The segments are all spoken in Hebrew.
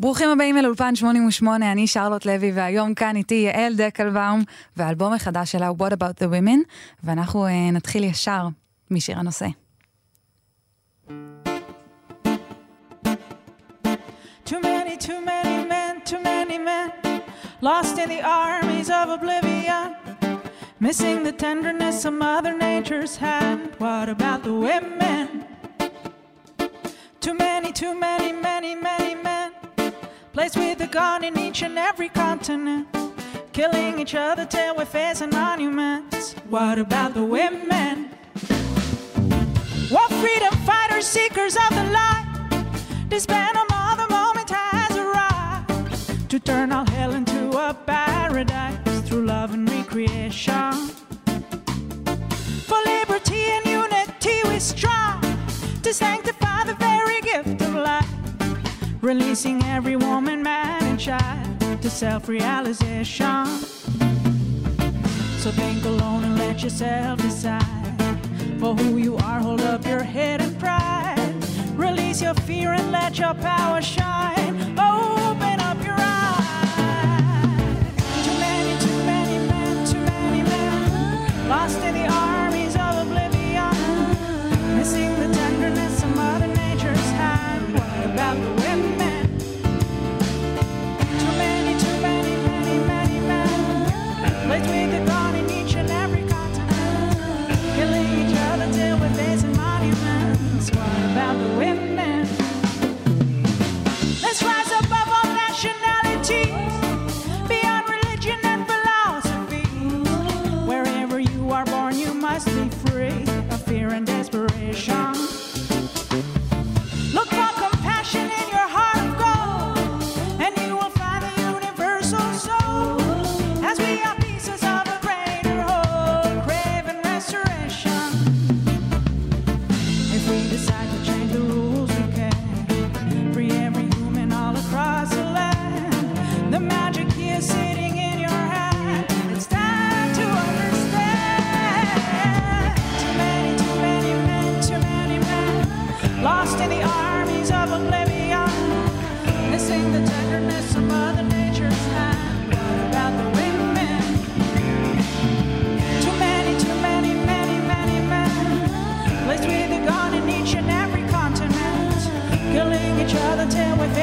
ברוכים הבאים אל אולפן 88, אני שרלוט לוי, והיום כאן איתי יעל דקלבאום, והאלבום החדש שלה הוא What About the Women, ואנחנו uh, נתחיל ישר משיר הנושא. Lost in the armies of oblivion, missing the tenderness of Mother Nature's hand. What about the women? Too many, too many, many, many with a gun in each and every continent, killing each other till we're facing monuments. What about the women? What freedom fighters, seekers of the light, disband them all the moment has arrived to turn all hell into a paradise through love and recreation. For liberty and unity we strive to sanctify releasing every woman, man, and child to self-realization. So think alone and let yourself decide for who you are. Hold up your head and pride. Release your fear and let your power shine. past me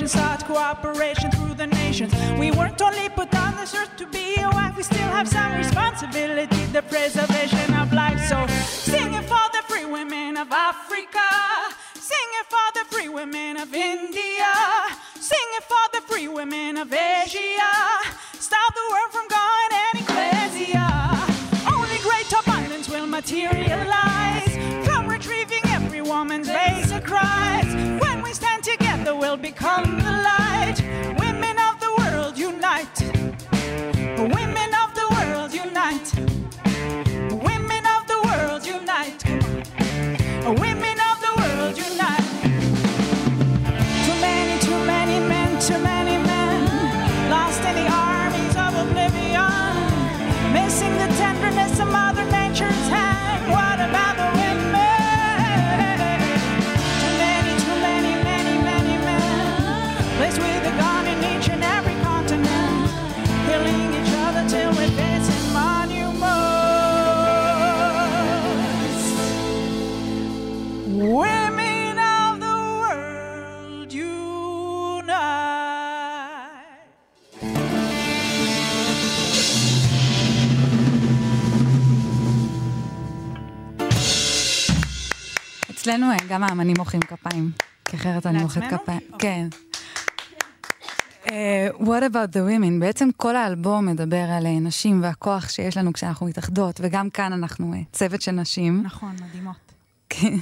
desperation. Start cooperation through the nations. We weren't only put on this earth to be a wife, we still have some responsibility, the preservation of life. So sing it for the free women of Africa. Sing it for the free women of India. Sing it for the free women of Asia. Stop the world from going any crazier. Only great abundance will materialize we'll become the light. אצלנו אה, גם האמנים מוחאים כפיים, כי אחרת אני מוחאת? כפיים. כן. אה, What about the women? בעצם כל האלבום מדבר על אה, נשים והכוח שיש לנו כשאנחנו מתאחדות, וגם כאן אנחנו צוות של נשים. נכון, מדהימות. כן.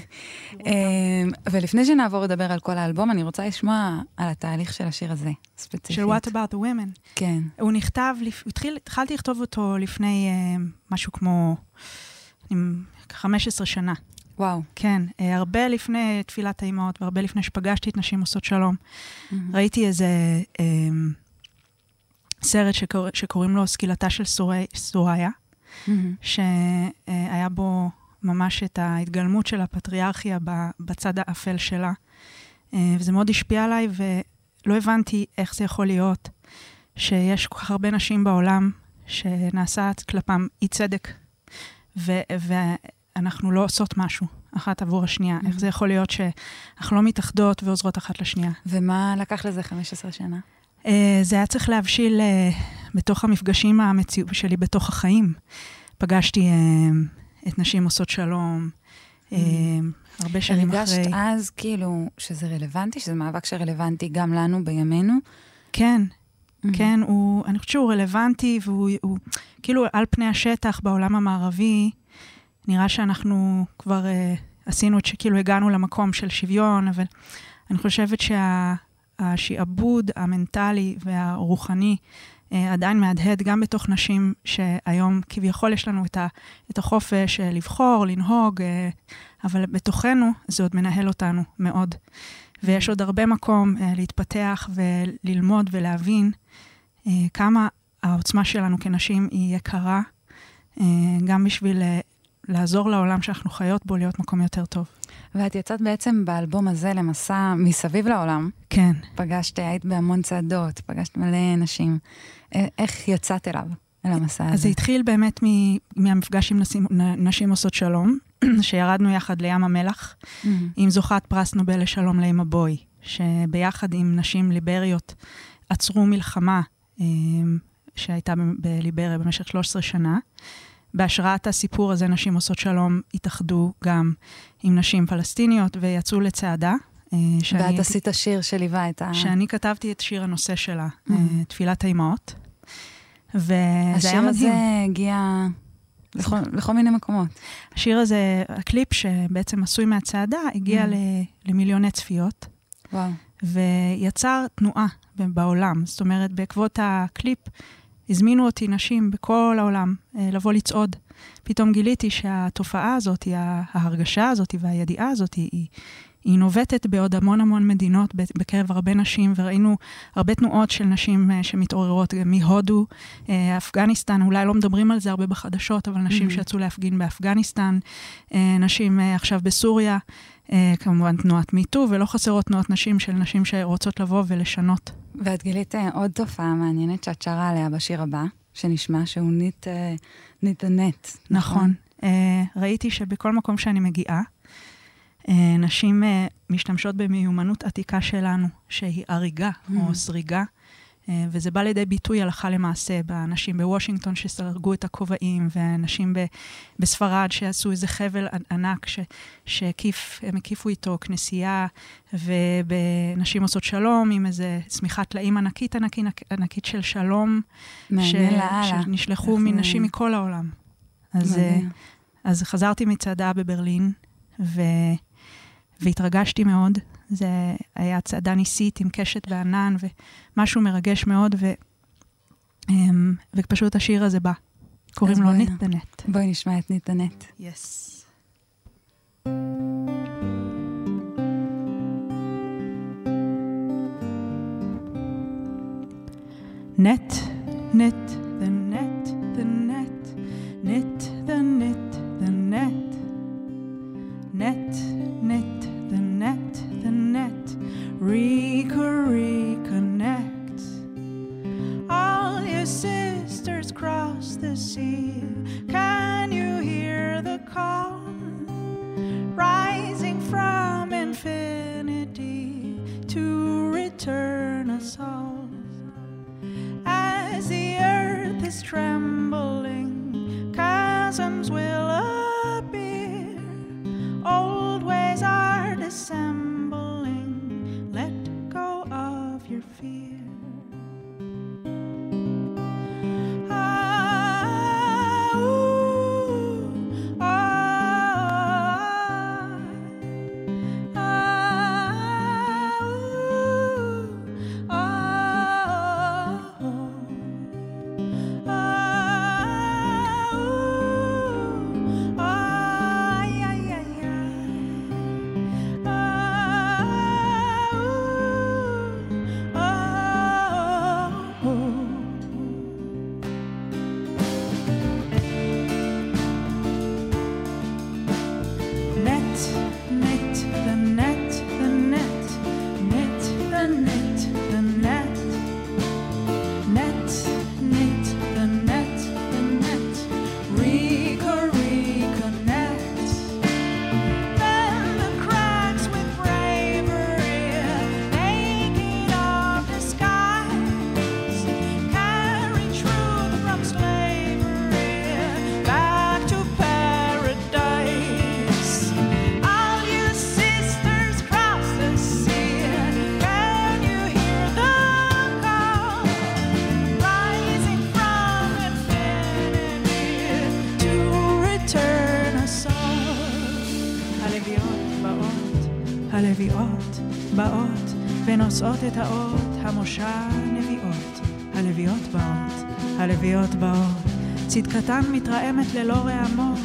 ולפני שנעבור לדבר על כל האלבום, אני רוצה לשמוע על התהליך של השיר הזה, ספציפית. של What About the Women. כן. הוא נכתב, התחיל, התחלתי לכתוב אותו לפני משהו כמו, אני 15 שנה. וואו. כן, אה, הרבה לפני תפילת האימהות והרבה לפני שפגשתי את נשים עושות שלום. ראיתי איזה אה, סרט שקור... שקוראים לו סקילתה של סורי... סוריה, שהיה בו ממש את ההתגלמות של הפטריארכיה בצד האפל שלה. אה, וזה מאוד השפיע עליי, ולא הבנתי איך זה יכול להיות שיש כל כך הרבה נשים בעולם שנעשה כלפם אי צדק, ו- ואנחנו לא עושות משהו אחת עבור השנייה. איך זה יכול להיות שאנחנו לא מתאחדות ועוזרות אחת לשנייה? ומה לקח לזה 15 שנה? אה, זה היה צריך להבשיל אה, בתוך המפגשים המציא... שלי בתוך החיים. פגשתי אה, את נשים עושות שלום, אה, הרבה שנים אחרי. הרגשת אז כאילו שזה רלוונטי, שזה מאבק שרלוונטי גם לנו בימינו? כן, כן, הוא, אני חושבת שהוא רלוונטי, והוא הוא, כאילו על פני השטח בעולם המערבי, נראה שאנחנו כבר uh, עשינו את שכאילו הגענו למקום של שוויון, אבל אני חושבת שהשעבוד המנטלי והרוחני uh, עדיין מהדהד גם בתוך נשים שהיום כביכול יש לנו את, ה, את החופש uh, לבחור, לנהוג, uh, אבל בתוכנו זה עוד מנהל אותנו מאוד. ויש עוד הרבה מקום uh, להתפתח וללמוד ולהבין uh, כמה העוצמה שלנו כנשים היא יקרה, uh, גם בשביל uh, לעזור לעולם שאנחנו חיות בו להיות מקום יותר טוב. ואת יצאת בעצם באלבום הזה למסע מסביב לעולם. כן. פגשת, היית בהמון צעדות, פגשת מלא נשים. איך יצאת אליו, אל המסע הזה? אז זה התחיל באמת מ- מהמפגש עם נשים, נשים עושות שלום, שירדנו יחד לים המלח, mm-hmm. עם זוכת פרס נובל לשלום לאמא בוי, שביחד עם נשים ליבריות עצרו מלחמה שהייתה בליבריה במשך 13 שנה. בהשראת הסיפור הזה, נשים עושות שלום התאחדו גם עם נשים פלסטיניות ויצאו לצעדה. שאני, ואת עשית שיר שליווה את ה... שאני כתבתי את שיר הנושא שלה, mm-hmm. תפילת האימהות. וזה היה מדהים. השיר הזה הגיע לכל, לכל מיני מקומות. השיר הזה, הקליפ שבעצם עשוי מהצעדה, הגיע mm-hmm. למיליוני צפיות. וואו. ויצר תנועה בעולם. זאת אומרת, בעקבות הקליפ, הזמינו אותי נשים בכל העולם אה, לבוא לצעוד. פתאום גיליתי שהתופעה הזאת, ההרגשה הזאת והידיעה הזאת, היא, היא נובטת בעוד המון המון מדינות בקרב הרבה נשים, וראינו הרבה תנועות של נשים אה, שמתעוררות מהודו, אה, אפגניסטן, אולי לא מדברים על זה הרבה בחדשות, אבל נשים mm-hmm. שיצאו להפגין באפגניסטן, נשים עכשיו בסוריה, כמובן תנועת מיטו, ולא חסרות תנועות נשים של נשים שרוצות לבוא ולשנות. ואת גילית עוד תופעה מעניינת שאת שרה עליה בשיר הבא, שנשמע שהוא ניט, ניט הנט. נכון. ראיתי שבכל מקום שאני מגיעה, נשים משתמשות במיומנות עתיקה שלנו, שהיא הריגה mm. או סריגה, וזה בא לידי ביטוי הלכה למעשה באנשים בוושינגטון שסרגו את הכובעים, ואנשים ב- בספרד שעשו איזה חבל ענק ש- שהקיף, הם הקיפו איתו כנסייה, ובנשים עושות שלום עם איזה שמיכת טלאים ענקית ענקית, ענקית של שלום, ש- שנשלחו מנשים מכל העולם. אז, אז חזרתי מצעדה בברלין, ו... והתרגשתי מאוד. זה היה צעדה ניסית עם קשת וענן, ומשהו מרגש מאוד, ו... ופשוט השיר הזה בא. קוראים לו ניט דנט. בואי נשמע את ניט דנט. יס. Net, net, the net, the net, net, ונושאות את האות, המושה נביאות, הלוויות באות, הלוויות באות. צדקתן מתרעמת ללא רעמות,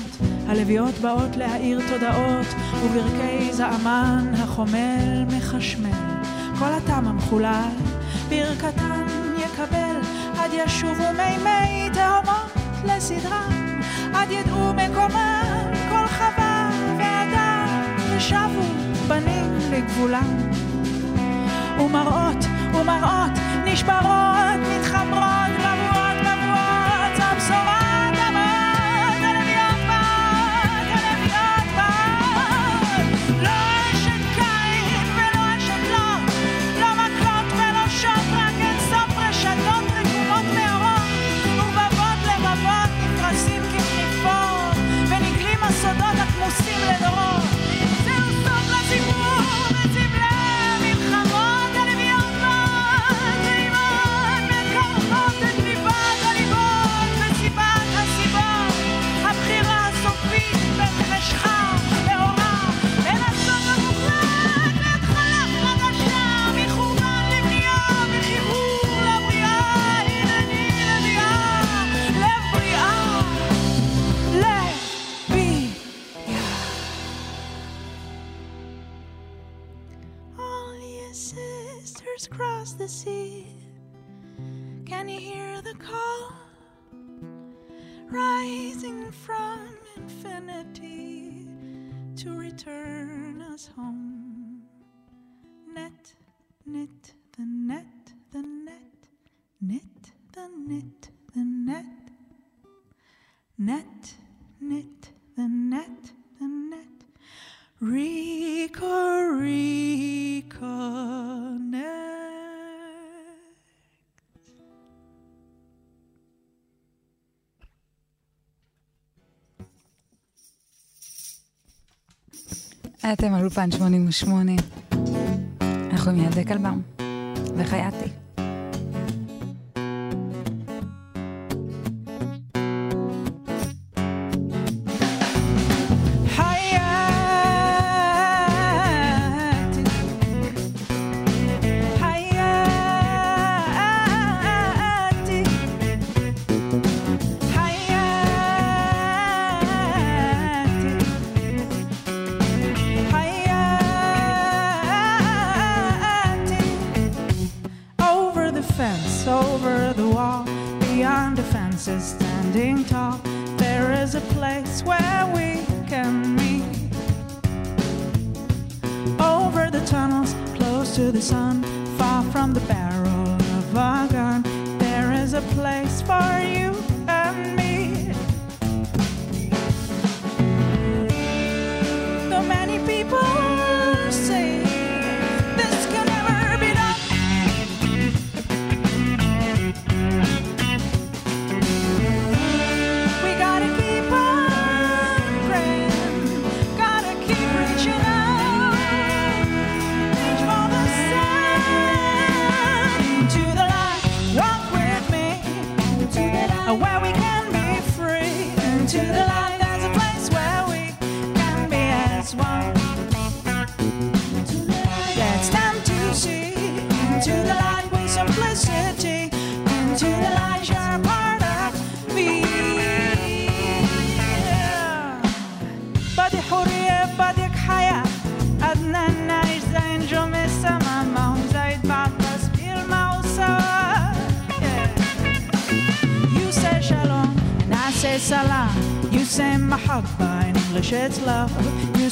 הלוויות באות להאיר תודעות, וברכי זעמן החומל מחשמל. כל הטעם המחולל, ברכתן יקבל, עד ישובו מימי תהומות לסדרה, עד ידעו מקומם כל חווה ואדם, ושבו בנים לגבולם. ומראות ומראות נשברות. sisters cross the sea. Can you hear the call rising from infinity to return us home? Net, knit the net, the net, knit the knit, the net, net, knit the net, the net. Rico, Rico. connect. אתם על אולפן 88, אנחנו עם ילדי כלבם וחייתי.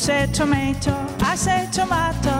said tomato, I said tomato.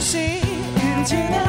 주신 은혜나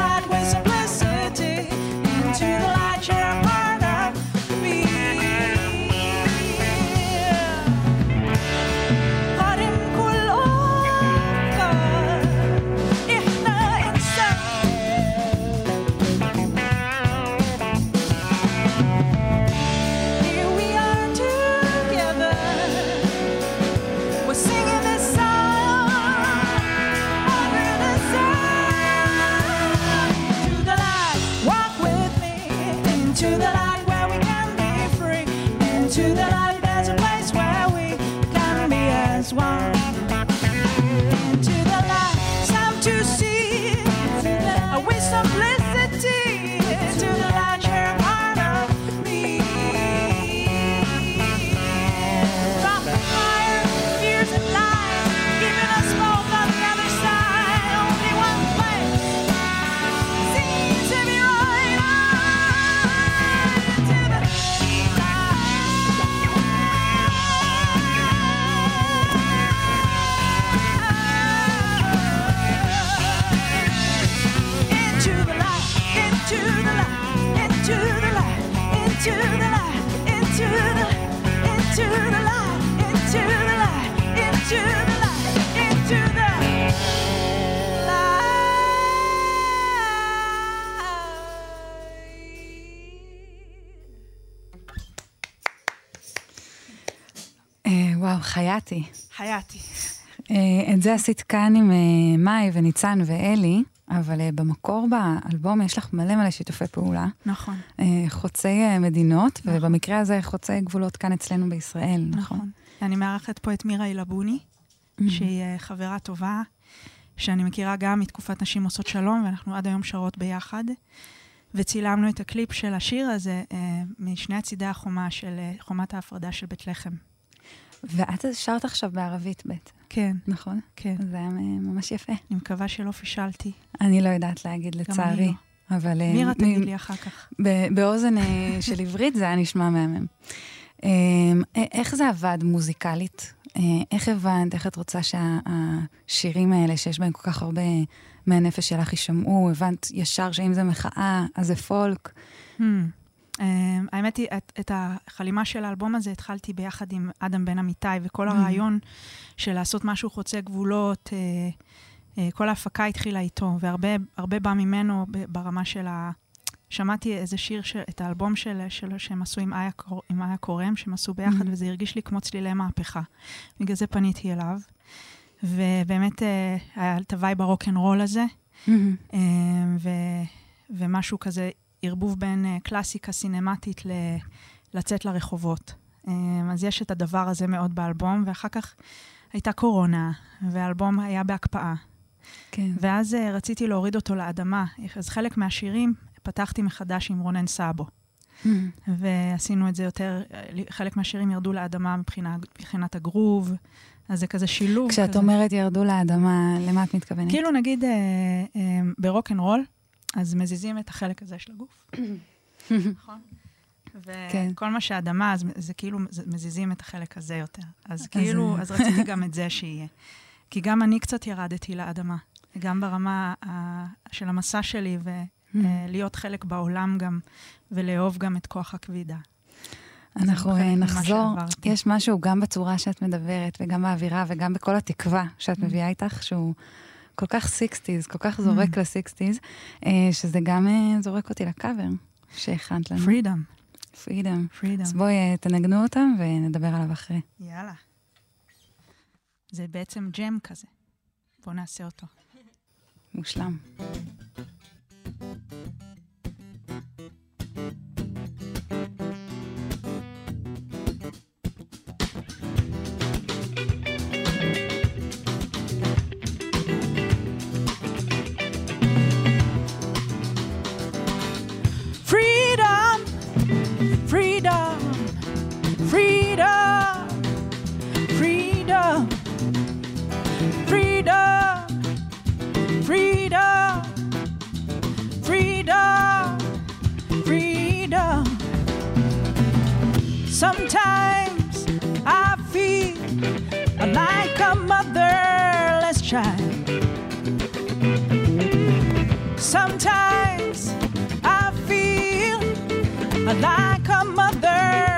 חייתי. חייתי. אה, את זה עשית כאן עם אה, מאי וניצן ואלי, אבל אה, במקור באלבום יש לך מלא מלא שיתופי פעולה. נכון. חוצי מדינות, ובמקרה הזה חוצי גבולות כאן אצלנו בישראל, נכון? נכון. אני מארחת פה את מירה אילבוני, שהיא אה, חברה טובה, שאני מכירה גם מתקופת נשים עושות שלום, ואנחנו עד היום שרות ביחד. וצילמנו את הקליפ של השיר הזה אה, משני הצידי החומה של אה, חומת ההפרדה של בית לחם. ואת שרת עכשיו בערבית ב', כן, נכון? כן. זה היה ממש יפה. אני מקווה שלא פישלתי. אני לא יודעת להגיד גם לצערי. אני אבל... לא. אה, מירה תגיד לי אחר כך. באוזן אה, של עברית זה היה נשמע מהמם. אה, א- איך זה עבד מוזיקלית? אה, איך הבנת, איך את רוצה שהשירים האלה, שיש בהם כל כך הרבה מהנפש שלך יישמעו? הבנת ישר שאם זה מחאה, אז זה פולק? אמ, האמת היא, את, את החלימה של האלבום הזה התחלתי ביחד עם אדם בן אמיתי, וכל אממ. הרעיון של לעשות משהו חוצה גבולות, אה, אה, כל ההפקה התחילה איתו, והרבה הרבה בא ממנו ברמה של ה... שמעתי איזה שיר, של, את האלבום של, של, שהם עשו עם איה, קור- עם איה קורם, שהם עשו ביחד, אהמ. וזה הרגיש לי כמו צלילי מהפכה. בגלל זה פניתי אליו. ובאמת אה, היה את ה vibe הרוקנרול הזה. מהמם. אה, ו- ומשהו כזה, ערבוב בין אה, קלאסיקה סינמטית ל- לצאת לרחובות. אה, אז יש את הדבר הזה מאוד באלבום, ואחר כך הייתה קורונה, והאלבום היה בהקפאה. כן. ואז אה, רציתי להוריד אותו לאדמה. אז חלק מהשירים פתחתי מחדש עם רונן סאבו, מהמם. ועשינו את זה יותר, חלק מהשירים ירדו לאדמה מבחינה, מבחינת הגרוב, אז זה כזה שילוב. כשאת כזה. אומרת ירדו לאדמה, למה את מתכוונת? כאילו נגיד אה, אה, ברוקנרול, אז מזיזים את החלק הזה של הגוף. נכון? כן. וכל מה שאדמה, אז זה כאילו מזיזים את החלק הזה יותר. אז כאילו, אה. אז רציתי גם את זה שיהיה. כי גם אני קצת ירדתי לאדמה, גם ברמה ה- של המסע שלי, ולהיות חלק בעולם גם, ולאהוב גם את כוח הכבידה. אנחנו אה, נחזור. יש משהו גם בצורה שאת מדברת, וגם באווירה, וגם בכל התקווה שאת אממ. מביאה איתך, שהוא כל כך sixties, כל כך זורק ל sixties, אה, שזה גם אה, זורק אותי לקאבר שהכנת לנו. Freedom, freedom. Freedom. אז בואי אה, תנגנו אותו ונדבר עליו אחרי. יאללה. זה בעצם ג'ם כזה. בואו נעשה אותו. מושלם. Child. Sometimes I feel like a motherless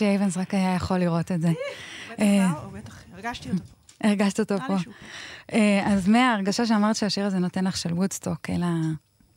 וואו, אם ריצ'י אייבנס רק היה יכול לראות את זה. בטח, אה, בטח, הרגשתי אותו פה. הרגשת אותו פה. אה, אז מההרגשה שאמרת שהשיר הזה נותן לך של וודסטוק, אל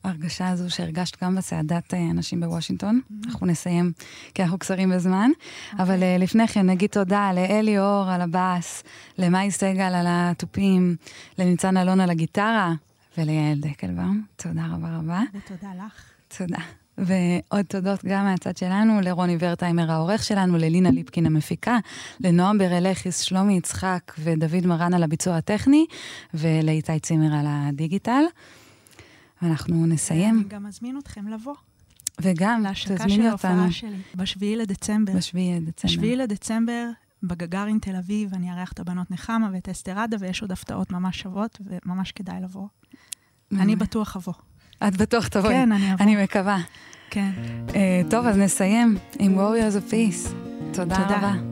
ההרגשה הזו שהרגשת גם בצעדת אנשים בוושינגטון. Mm-hmm. אנחנו נסיים, כי אנחנו קצרים בזמן. אוקיי. אבל לפני כן נגיד תודה לאלי אור על הבאס, למאי סגל על התופים, לניצן אלון על הגיטרה, וליעל דקלבאום. תודה רבה רבה. ותודה לך. תודה. ועוד תודות גם מהצד שלנו, לרוני ורטהיימר העורך שלנו, ללינה ליפקין המפיקה, לנועם ברלכיס, שלומי יצחק ודוד מרן על הביצוע הטכני, ולאיתי צימר על הדיגיטל. ואנחנו נסיים. אני גם מזמין אתכם לבוא. וגם, תזמיני אותנו. להשקה של ההופעה שלי, בשביעי לדצמבר. בשביעי לדצמבר. בשביעי לדצמבר, בגגארין תל אביב, אני אארח את הבנות נחמה ואת אסתרדה, ויש עוד הפתעות ממש שוות, וממש כדאי לבוא. אני בטוח אבוא. את בטוח תבואי. כן, אני אבוא. אני מקווה. כן. Uh, טוב, אז נסיים עם Warriors of Peace. תודה, תודה. רבה.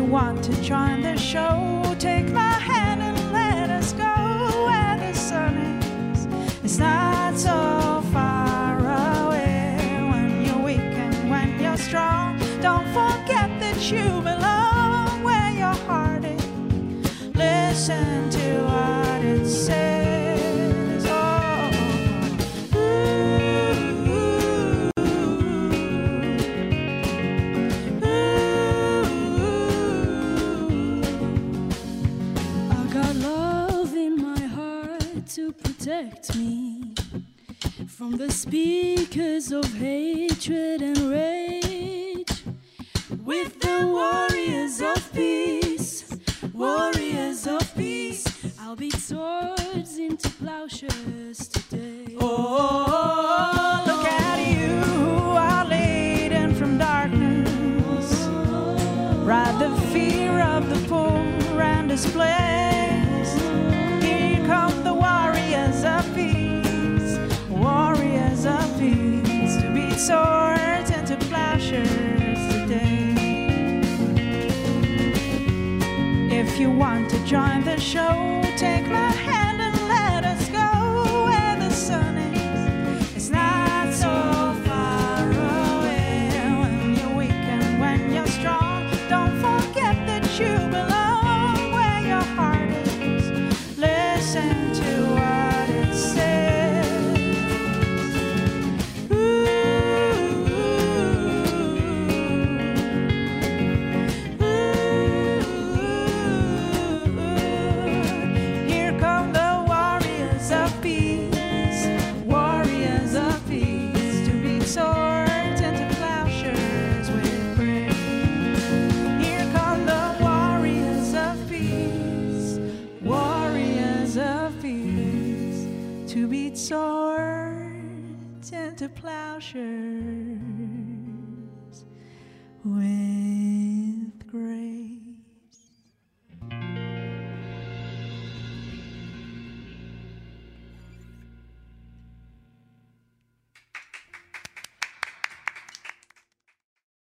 you want to join the show, take my From the speakers of hatred and rage, with the warriors of peace, warriors of peace, I'll be swords into plowshares today. oh. swords into to plowshares today. If you want to join the show,